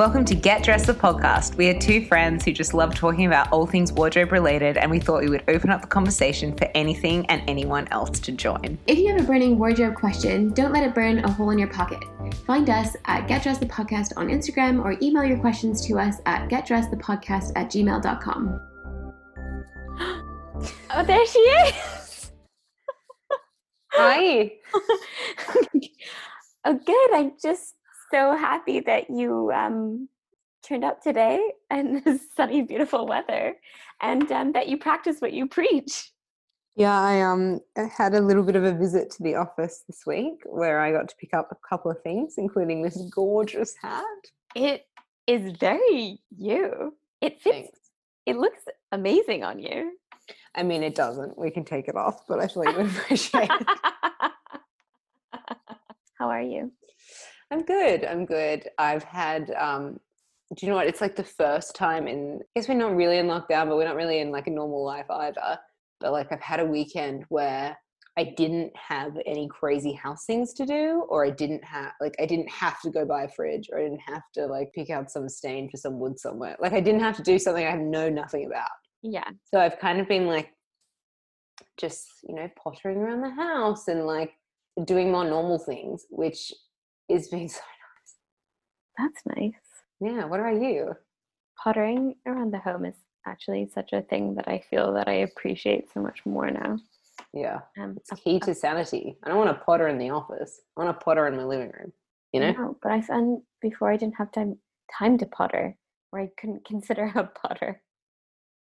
Welcome to Get Dressed the podcast. We are two friends who just love talking about all things wardrobe related, and we thought we would open up the conversation for anything and anyone else to join. If you have a burning wardrobe question, don't let it burn a hole in your pocket. Find us at Get Dressed the Podcast on Instagram or email your questions to us at getdressedthepodcast at gmail.com. Oh, there she is. Hi. oh, good. I'm just so happy that you um, turned up today in this sunny, beautiful weather, and um, that you practice what you preach. Yeah, I um had a little bit of a visit to the office this week where I got to pick up a couple of things, including this gorgeous hat. It is very you. It fits. Thanks. It looks amazing on you. I mean, it doesn't. We can take it off, but I feel like you would appreciate it. How are you? I'm good. I'm good. I've had um do you know what? It's like the first time in I guess we're not really in lockdown, but we're not really in like a normal life either. But like I've had a weekend where I didn't have any crazy house things to do, or I didn't have like I didn't have to go buy a fridge, or I didn't have to like pick out some stain for some wood somewhere. Like I didn't have to do something I know nothing about. Yeah. So I've kind of been like just, you know, pottering around the house and like doing more normal things, which is being so nice. That's nice. Yeah. What about you? Pottering around the home is actually such a thing that I feel that I appreciate so much more now. Yeah. Um, it's key to sanity. I don't want to potter in the office. I want to potter in my living room. You know? No, but I found before I didn't have time time to potter, or I couldn't consider a potter.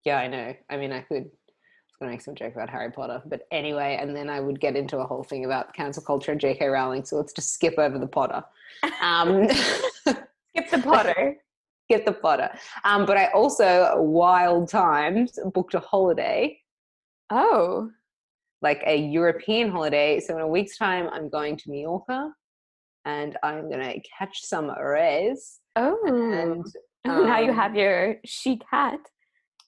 Yeah, I know. I mean, I could going to make some joke about Harry Potter. But anyway, and then I would get into a whole thing about cancel culture and J.K. Rowling. So let's just skip over the Potter. Um, skip the Potter. Get the Potter. Um, but I also, wild times, booked a holiday. Oh. Like a European holiday. So in a week's time, I'm going to Mallorca and I'm going to catch some rays. Oh. And um, now you um, have your chic hat.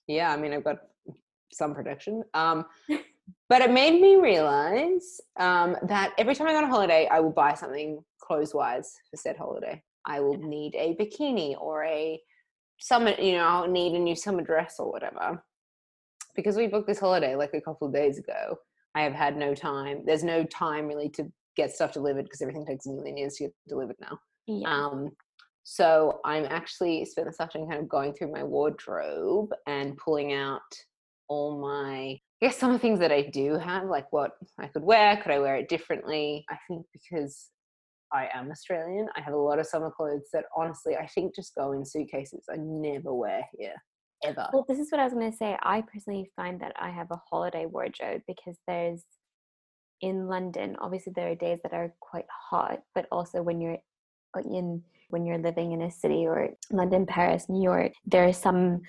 Yeah, I mean, I've got some prediction. Um, but it made me realize um, that every time I go on a holiday, I will buy something clothes wise for said holiday. I will need a bikini or a summer, you know, I'll need a new summer dress or whatever. Because we booked this holiday like a couple of days ago, I have had no time. There's no time really to get stuff delivered because everything takes a million years to get delivered now. Yeah. Um, so I'm actually spent this afternoon kind of going through my wardrobe and pulling out all my I guess some of the things that I do have, like what I could wear, could I wear it differently? I think because I am Australian, I have a lot of summer clothes that honestly I think just go in suitcases. I never wear here ever. Well, this is what I was going to say. I personally find that I have a holiday wardrobe because there's in London, obviously there are days that are quite hot, but also when you're in when you're living in a city or London, Paris, New York, there are some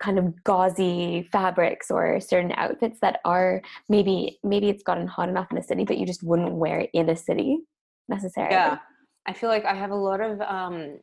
kind of gauzy fabrics or certain outfits that are maybe maybe it's gotten hot enough in a city but you just wouldn't wear it in a city necessarily. Yeah i feel like i have a lot of um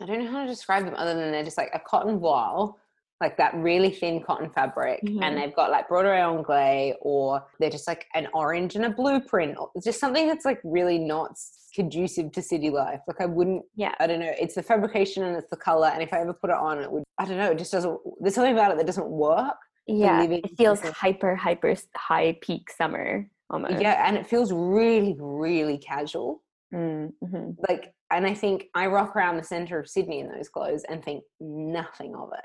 i don't know how to describe them other than they're just like a cotton voile like that really thin cotton fabric mm-hmm. and they've got like broderie anglaise or they're just like an orange and a blueprint or just something that's like really not conducive to city life. Like i wouldn't yeah. I don't know it's the fabrication and it's the color and if i ever put it on it would i don't know it just doesn't there's something about it that doesn't work. Yeah it feels hyper hyper high peak summer almost. Yeah and it feels really really casual. Mm-hmm. like and i think i rock around the center of sydney in those clothes and think nothing of it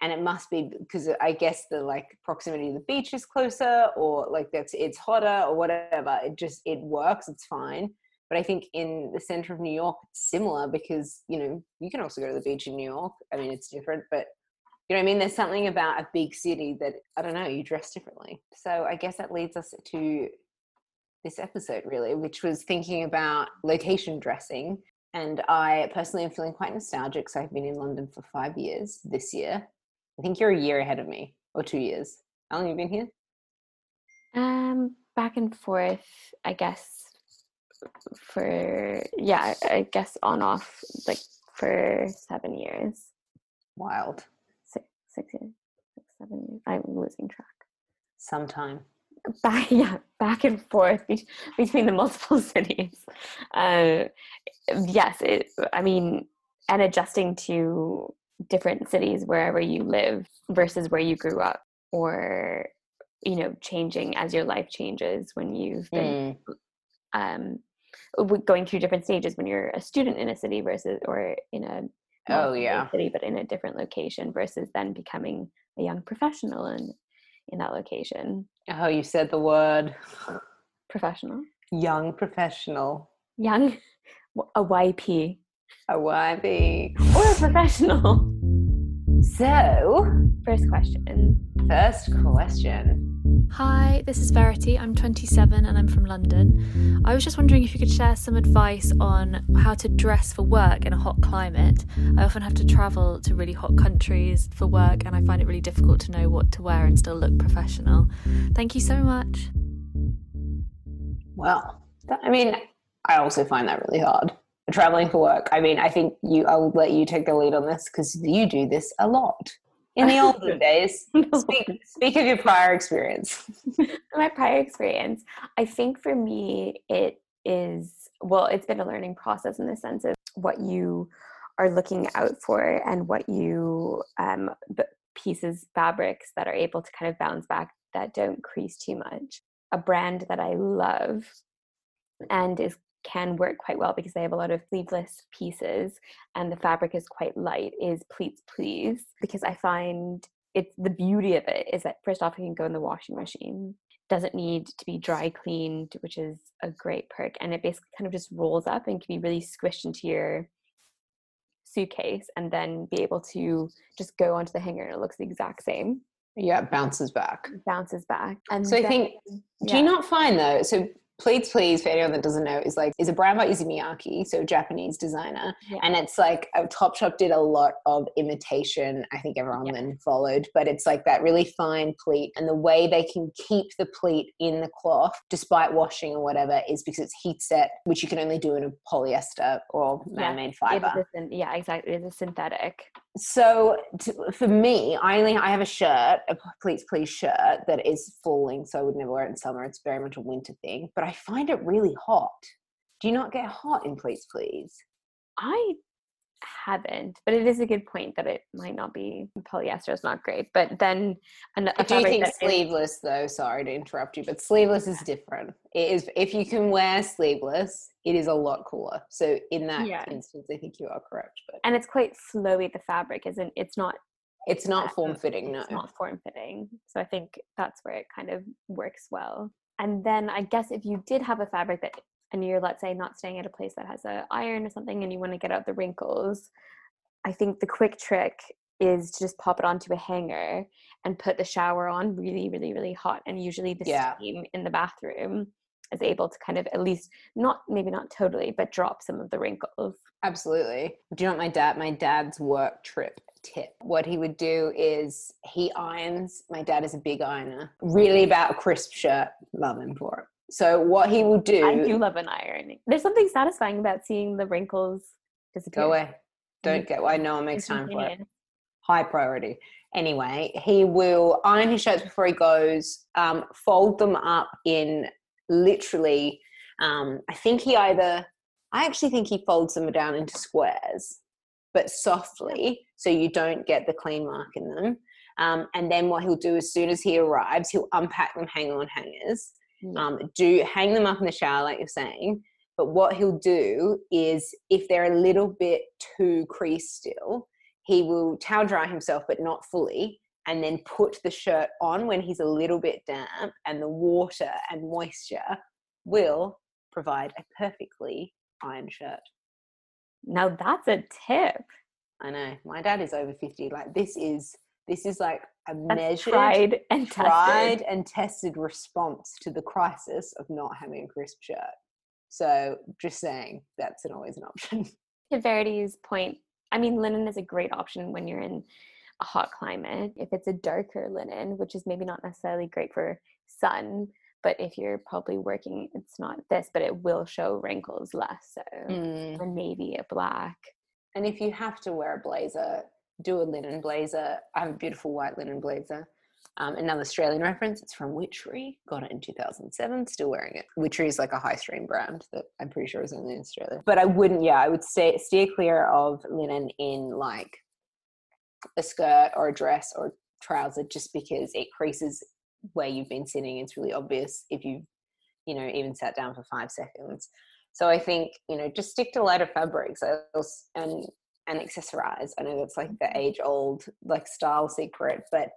and it must be because I guess the like proximity to the beach is closer, or like that's it's hotter or whatever. It just it works. It's fine. But I think in the center of New York, it's similar because you know you can also go to the beach in New York. I mean, it's different, but you know, I mean, there's something about a big city that I don't know. You dress differently. So I guess that leads us to this episode really, which was thinking about location dressing. And I personally am feeling quite nostalgic. So I've been in London for five years this year I think you're a year ahead of me, or two years. How long have you been here? Um, back and forth, I guess. For yeah, I guess on off like for seven years. Wild. Six, six years, six, seven years. I'm losing track. Sometime. Back, yeah, back and forth be- between the multiple cities. Uh, yes, it, I mean, and adjusting to different cities wherever you live versus where you grew up or you know changing as your life changes when you've been Mm. um going through different stages when you're a student in a city versus or in a Oh, yeah. city but in a different location versus then becoming a young professional in in that location Oh, you said the word professional young professional. young a yp A YB. or a professional So, first question first question. Hi, this is Verity. I'm 27 and I'm from London. I was just wondering if you could share some advice on how to dress for work in a hot climate. I often have to travel to really hot countries for work and I find it really difficult to know what to wear and still look professional. Thank you so much. Well, that, I mean, I also find that really hard. Traveling for work. I mean, I think you. I will let you take the lead on this because you do this a lot. In the olden days, speak, speak of your prior experience. my prior experience i think for me it is well it's been a learning process in the sense of what you are looking out for and what you um pieces fabrics that are able to kind of bounce back that don't crease too much a brand that i love and is can work quite well because they have a lot of sleeveless pieces and the fabric is quite light is pleats please because i find it's the beauty of it is that first off it can go in the washing machine doesn't need to be dry cleaned which is a great perk and it basically kind of just rolls up and can be really squished into your suitcase and then be able to just go onto the hanger and it looks the exact same Yeah, bounces back. bounces back and So I then- think, do you not find though? So, Pleats Please, for anyone that doesn't know, is like is a brand by Issey Miyake, so a Japanese designer, Yeah. and it's like Topshop did a lot of imitation. I think everyone Yeah. then followed, but it's like that really fine pleat, and the way they can keep the pleat in the cloth despite washing or whatever is because it's heat set, which you can only do in a polyester or man-made It fiber. yeah, exactly. It's a synthetic. So to, for me, I only I have a shirt, a Pleats Please shirt that is full length, so I would never wear it in summer. It's very much a winter thing, but I find it really hot. Do you not get hot in Pleats Please? I haven't, but it is a good point that it might not be polyester is not great. But then an- I do think that is- sleeveless though. Sorry to interrupt you, but sleeveless is different. It is if you can wear sleeveless, it is a lot cooler. So in that Yeah. instance, I think you are correct, but and it's quite flowy. The fabric isn't. It's not. it's not um, form fitting. No, It's not form fitting. So I think that's where it kind of works well. And then I guess if you did have a fabric that, and you're let's say not staying at a place that has a iron or something, and you want to get out the wrinkles, I think the quick trick is to just pop it onto a hanger and put the shower on really, really, really hot. And usually the Yeah. steam in the bathroom is able to kind of at least not maybe not totally, but drop some of the wrinkles. Absolutely. Do you know what my dad, my dad's work trip tip? What he would do is he irons. My dad is a big ironer, really about a crisp shirt. Love him for it. So what he will do, I do love an iron. There's something satisfying about seeing the wrinkles disappear. go away. Don't get. I know one makes time for it. High priority. Anyway, he will iron his shirts before he goes. Um, fold them up in literally. Um, I think he either. I actually think he folds them down into squares, but softly, so you don't get the clean mark in them. Um, and then what he'll do as soon as he arrives, he'll unpack them, hang on hangers. Um, do hang them up in the shower, like you're saying. But what he'll do is, if they're a little bit too creased still, he will towel dry himself, but not fully, and then put the shirt on when he's a little bit damp, and the water and moisture will provide a perfectly ironed shirt. Now that's a tip. I know my dad is over fifty. Like this is this is like a That's measured, tried and tested. tried and tested response to the crisis of not having a crisp shirt. So just saying that's an always an option. To Verity's point, I mean, linen is a great option when you're in a hot climate. If it's a darker linen, which is maybe not necessarily great for sun, but if you're probably working, it's not this, but it will show wrinkles less so. Mm. Or maybe a black. And if you have to wear a blazer, do a linen blazer. I have a beautiful white linen blazer. Um, another Australian reference, it's from Witchery, got it in 2007, still wearing it. Witchery is like a high stream brand that I'm pretty sure is only in Australia. But I wouldn't, yeah, I would stay, steer clear of linen in like a skirt or a dress or trouser just because it creases where you've been sitting. It's really obvious if you've, you know, even sat down for five seconds. So I think, you know, just stick to lighter fabrics and and accessorize. I know that's like the age old like style secret, but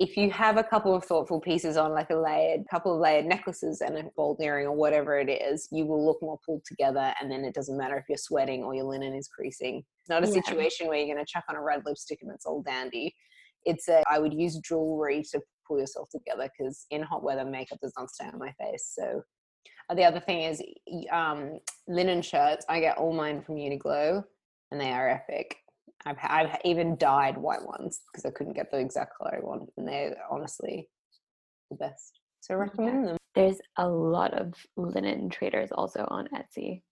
if you have a couple of thoughtful pieces on, like a layered couple of layered necklaces and a gold earring or whatever it is, you will look more pulled together. And then it doesn't matter if you're sweating or your linen is creasing. It's not a yeah. situation where you're going to chuck on a red lipstick and it's all dandy. It's a, I would use jewelry to pull yourself together because in hot weather, makeup does not stay on my face. So uh, the other thing is um, linen shirts. I get all mine from Uniqlo and they are epic. I've, I've even dyed white ones because I couldn't get the exact color I want, and they're honestly the best. So I recommend yeah. them. There's a lot of linen traders also on Etsy.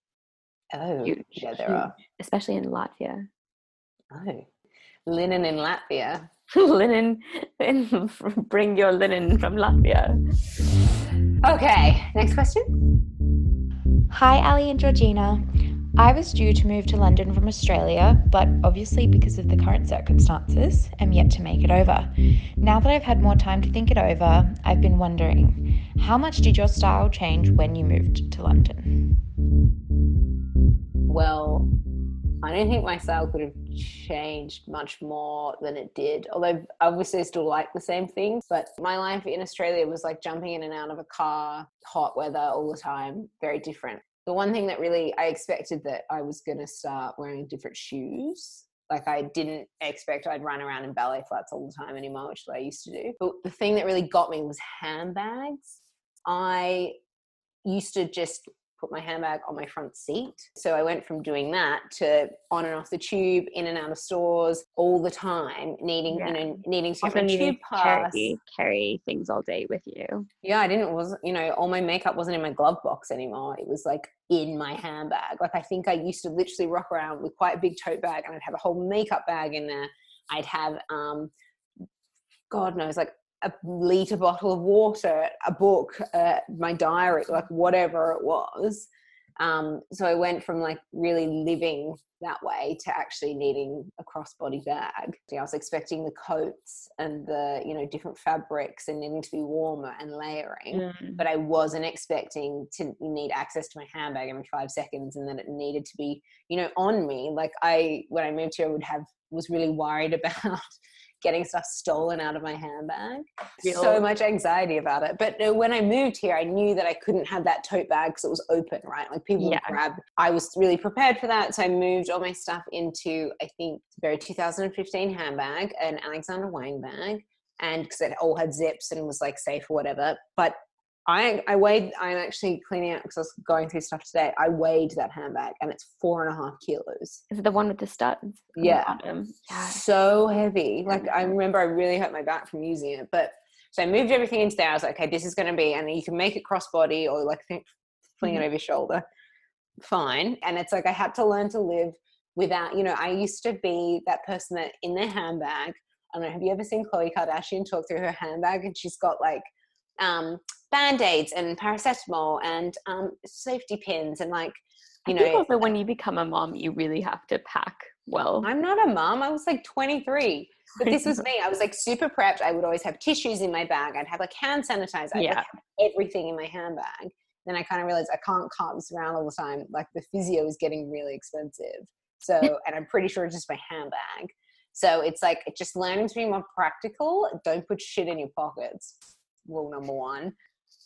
Oh, huge, yeah, there huge, are, especially in Latvia. Oh, linen in Latvia. linen, bring your linen from Latvia. Okay, next question. Hi, Ali and Georgina. I was due to move to London from Australia, but obviously, because of the current circumstances, am yet to make it over. Now that I've had more time to think it over, I've been wondering how much did your style change when you moved to London? Well, I don't think my style could have changed much more than it did. Although obviously I still like the same things, but my life in Australia was like jumping in and out of a car, hot weather all the time, very different the one thing that really I expected that I was going to start wearing different shoes. Like I didn't expect I'd run around in ballet flats all the time anymore, which I used to do. But the thing that really got me was handbags. I used to just put my handbag on my front seat. So I went from doing that to on and off the tube, in and out of stores all the time, needing yeah. you know needing to get my tube pass. Carry, carry things all day with you. Yeah, I didn't was you know all my makeup wasn't in my glove box anymore. It was like in my handbag. Like I think I used to literally rock around with quite a big tote bag, and I'd have a whole makeup bag in there. I'd have um, God knows, like a liter bottle of water, a book, uh, my diary, like whatever it was. Um, so I went from like really living that way to actually needing a crossbody bag. I was expecting the coats and the you know different fabrics and needing to be warmer and layering, mm. but I wasn't expecting to need access to my handbag every five seconds and then it needed to be you know on me. Like I when I moved here, I would have was really worried about getting stuff stolen out of my handbag. So much anxiety about it. But uh, when I moved here, I knew that I couldn't have that tote bag because it was open, right? Like people yeah. would grab. I was really prepared for that. So I moved all my stuff into, I think, very 2015 handbag, an Alexander Wang bag. And because it all had zips and was like safe or whatever. But I I weighed. I'm actually cleaning out because I was going through stuff today. I weighed that handbag, and it's four and a half kilos. Is it the one with the studs? Yeah. yeah. so heavy. Like I remember, I really hurt my back from using it. But so I moved everything into there. I was like, okay, this is going to be, and you can make it crossbody or like think, fling mm-hmm. it over your shoulder. Fine. And it's like I had to learn to live without. You know, I used to be that person that in their handbag. I don't know. Have you ever seen Khloe Kardashian talk through her handbag, and she's got like um, band-aids and paracetamol and um, safety pins and like you know also when you become a mom you really have to pack well i'm not a mom i was like 23 but this was me i was like super prepped i would always have tissues in my bag i'd have like hand sanitizer i'd yeah. like everything in my handbag then i kind of realized i can't cart this around all the time like the physio is getting really expensive so and i'm pretty sure it's just my handbag so it's like just learning to be more practical don't put shit in your pockets rule number one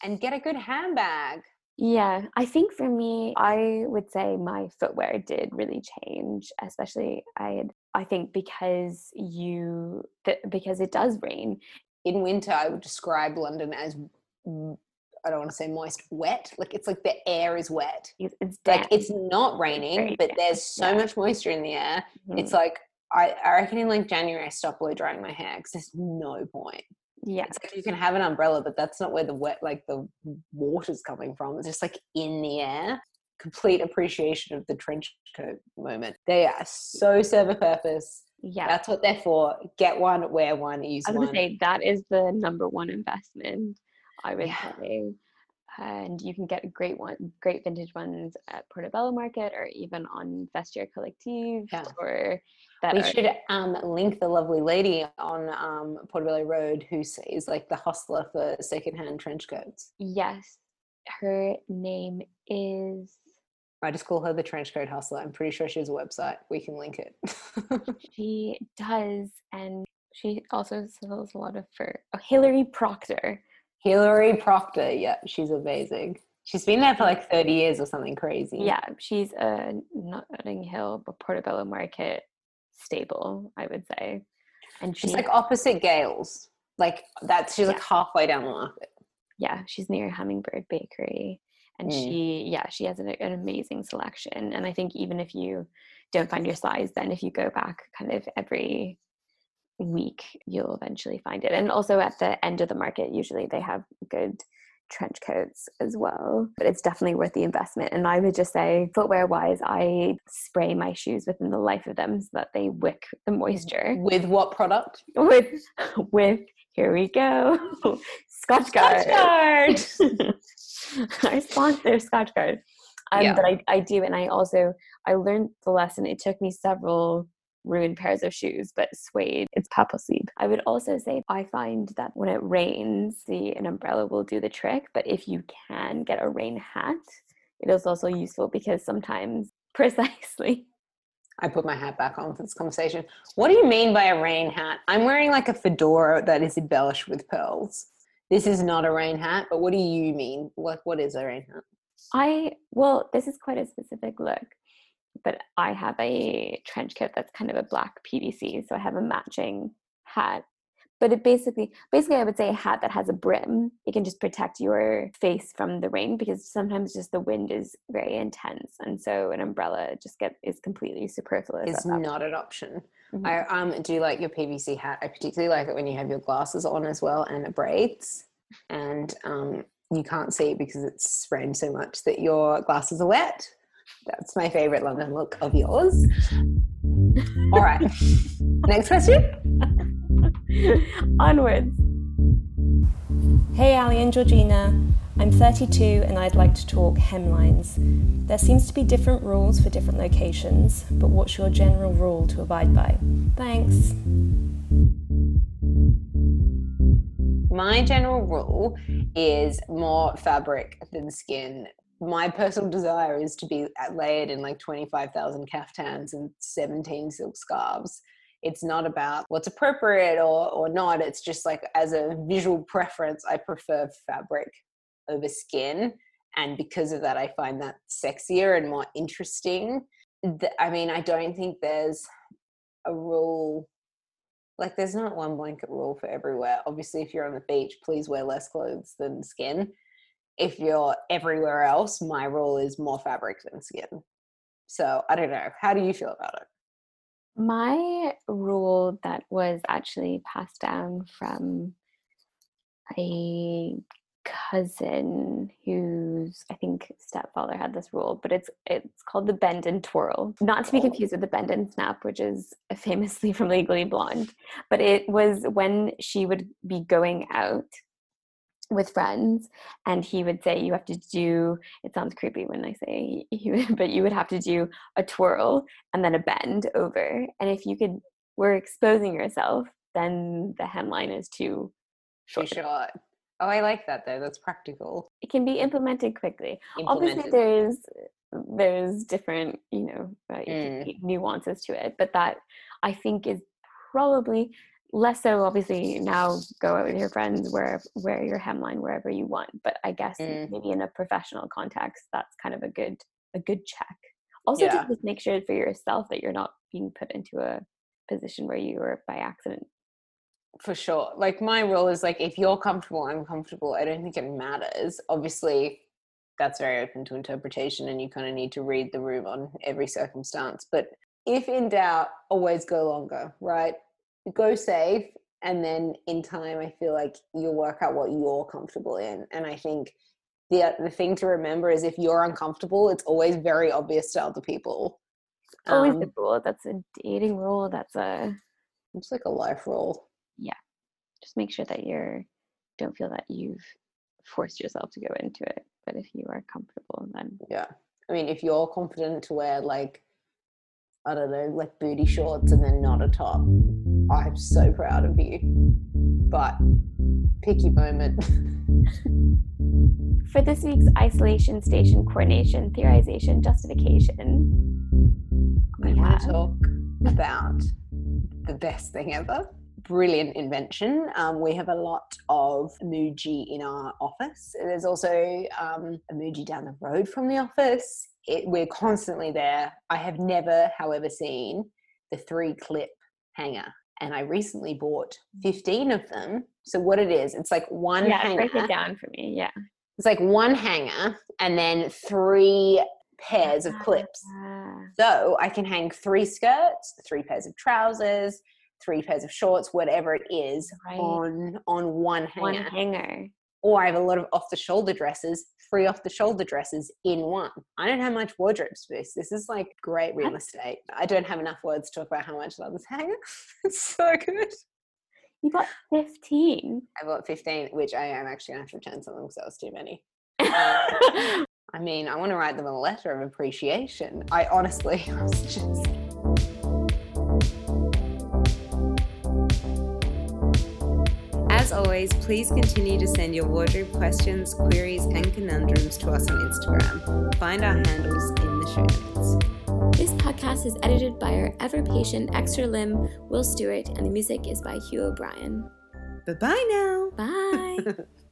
and get a good handbag. Yeah, I think for me, I would say my footwear did really change, especially I had, I think because you th- because it does rain. In winter, I would describe London as I don't want to say moist, wet. Like it's like the air is wet. It's damp. like it's not raining, it's but there's so yeah. much moisture in the air. Mm-hmm. It's like I, I reckon in like January I stopped blow drying my hair because there's no point. Yeah. It's like you can have an umbrella, but that's not where the wet, like the water's coming from. It's just like in the air. Complete appreciation of the trench coat moment. They are so serve a purpose. Yeah. That's what they're for. Get one, wear one, use I was one. gonna say that is the number one investment, I would Yeah. say. And you can get great one, great vintage ones at Portobello Market or even on Vestiaire Collective Yeah. or that we are- should um, link the lovely lady on um, Portobello Road who is like the hostler for secondhand trench coats. Yes, her name is. I just call her the trench coat hustler. I'm pretty sure she has a website. We can link it. She does, and she also sells a lot of fur. Oh, Hillary Proctor. Hillary Proctor. Yeah, she's amazing. She's been there for like 30 years or something crazy. Yeah, she's a Notting Hill, but Portobello Market staple, I would say. And She's she, like opposite Gail's. Like that's she's like halfway down the market. yeah, she's near Hummingbird Bakery, and Mm. she, yeah, she has an, an amazing selection. And I think even if you don't find your size, then if you go back kind of every week, you'll eventually find it. And also at the end of the market, usually they have good trench coats as well. But it's definitely worth the investment. And I would just say, footwear wise, I spray my shoes within the life of them so that they wick the moisture With what product? with with here we go scotch guard Scotchgard! our sponsor Scotchgard um, Yeah. but I, I do and i also i learned the lesson it took me several ruined pairs of shoes but suede it's papa sleep i would also say i find that when it rains the an umbrella will do the trick but if you can get a rain hat it is also useful because sometimes precisely I put my hat back on for this conversation. What do you mean by a rain hat? I'm wearing like a fedora that is embellished with pearls. This is not a rain hat, but what do you mean? Like, what is a rain hat? I well, this is quite a specific look, but I have a trench coat that's kind of a black PVC, so I have a matching hat. But it basically, basically, I would say a hat that has a brim. It can just protect your face from the rain because sometimes just the wind is very intense, and so an umbrella just get is completely superfluous. It's not an option. Mhm. I um do like your PVC hat. I particularly like it when you have your glasses on as well and it braids, and um you can't see because it's rained so much that your glasses are wet. That's my favorite London look of yours. All right, next question. Onwards. Hey Ali and Georgina, I'm 32 and I'd like to talk hemlines. There seems to be different rules for different locations, but what's your general rule to abide by? Thanks. My general rule is more fabric than skin. My personal desire is to be uh, layered in like 25,000 caftans and 17 silk scarves. It's not about what's appropriate or, or not. It's just like as a visual preference, I prefer fabric over skin. And because of that, I find that sexier and more interesting. I mean, I don't think there's a rule like there's not one blanket rule for everywhere obviously if you're on the beach please wear less clothes than skin if you're everywhere else my rule is more fabric than skin so i don't know how do you feel about it My rule that was actually passed down from a cousin whose I think stepfather had this rule, but it's it's called the bend and twirl. Not to be Oh. confused with the bend and snap, which is famously from Legally Blonde. But it was when she would be going out with friends and he would say you have to do it sounds creepy when i say you but you would have to do a twirl and then a bend over and if you could were exposing yourself then the hemline is too for short. oh i like that though that's practical. It can be implemented quickly. Obviously there's there's different you know uh, Mm. nuances to it but that i think is probably less so obviously now go out with your friends where wear your hemline wherever you want but i guess Mm. maybe in a professional context that's kind of a good a good check. Also Yeah. just make sure for yourself that you're not being put into a position where you are by accident. For sure. Like my rule is like if you're comfortable i'm comfortable. I don't think it matters. Obviously that's very open to interpretation and you kind of need to read the room on every circumstance but if in doubt always go longer right go safe and then in time i feel like you'll work out what you're comfortable in and i think the the thing to remember is if you're uncomfortable it's always very obvious to other people always Um, a rule. That's a dating rule. That's a it's like a life rule. Yeah. Just make sure that you're don't feel that you've forced yourself to go into it. But if you are comfortable, then Yeah. I mean, if you're confident to wear like, I don't know, like booty shorts and then not a top, I'm so proud of you. But picky moment. for this week's isolation station coordination, theorization, justification, we I want have to talk about the best thing ever. Brilliant invention. Um, we have a lot of Muji in our office. There's also um, Muji down the road from the office. It, we're constantly there. I have never, however, seen the three clip hanger. And I recently bought 15 of them. So, what it is, it's like one yeah, hanger. break it down for me. Yeah. It's like one hanger and then three pairs of clips. Ah, So I can hang three skirts, three pairs of trousers, three pairs of shorts, whatever it is, Right. on on one hanger. one hanger. Or I have a lot of off the shoulder dresses, three off the shoulder dresses in one. I don't have much wardrobe space. This is like great real estate. I don't have enough words to talk about how much I love this hanger. it's so good. You bought 15. I bought 15, which I am actually gonna have to return something because that was too many. Um, I mean, I want to write them a letter of appreciation. I honestly I was just As always, please continue to send your wardrobe questions, queries, and conundrums to us on Instagram. Find our handles in the show notes. This podcast is edited by our ever patient extra limb, Will Stewart, and the music is by Hugh O'Brien. Bye bye now. Bye.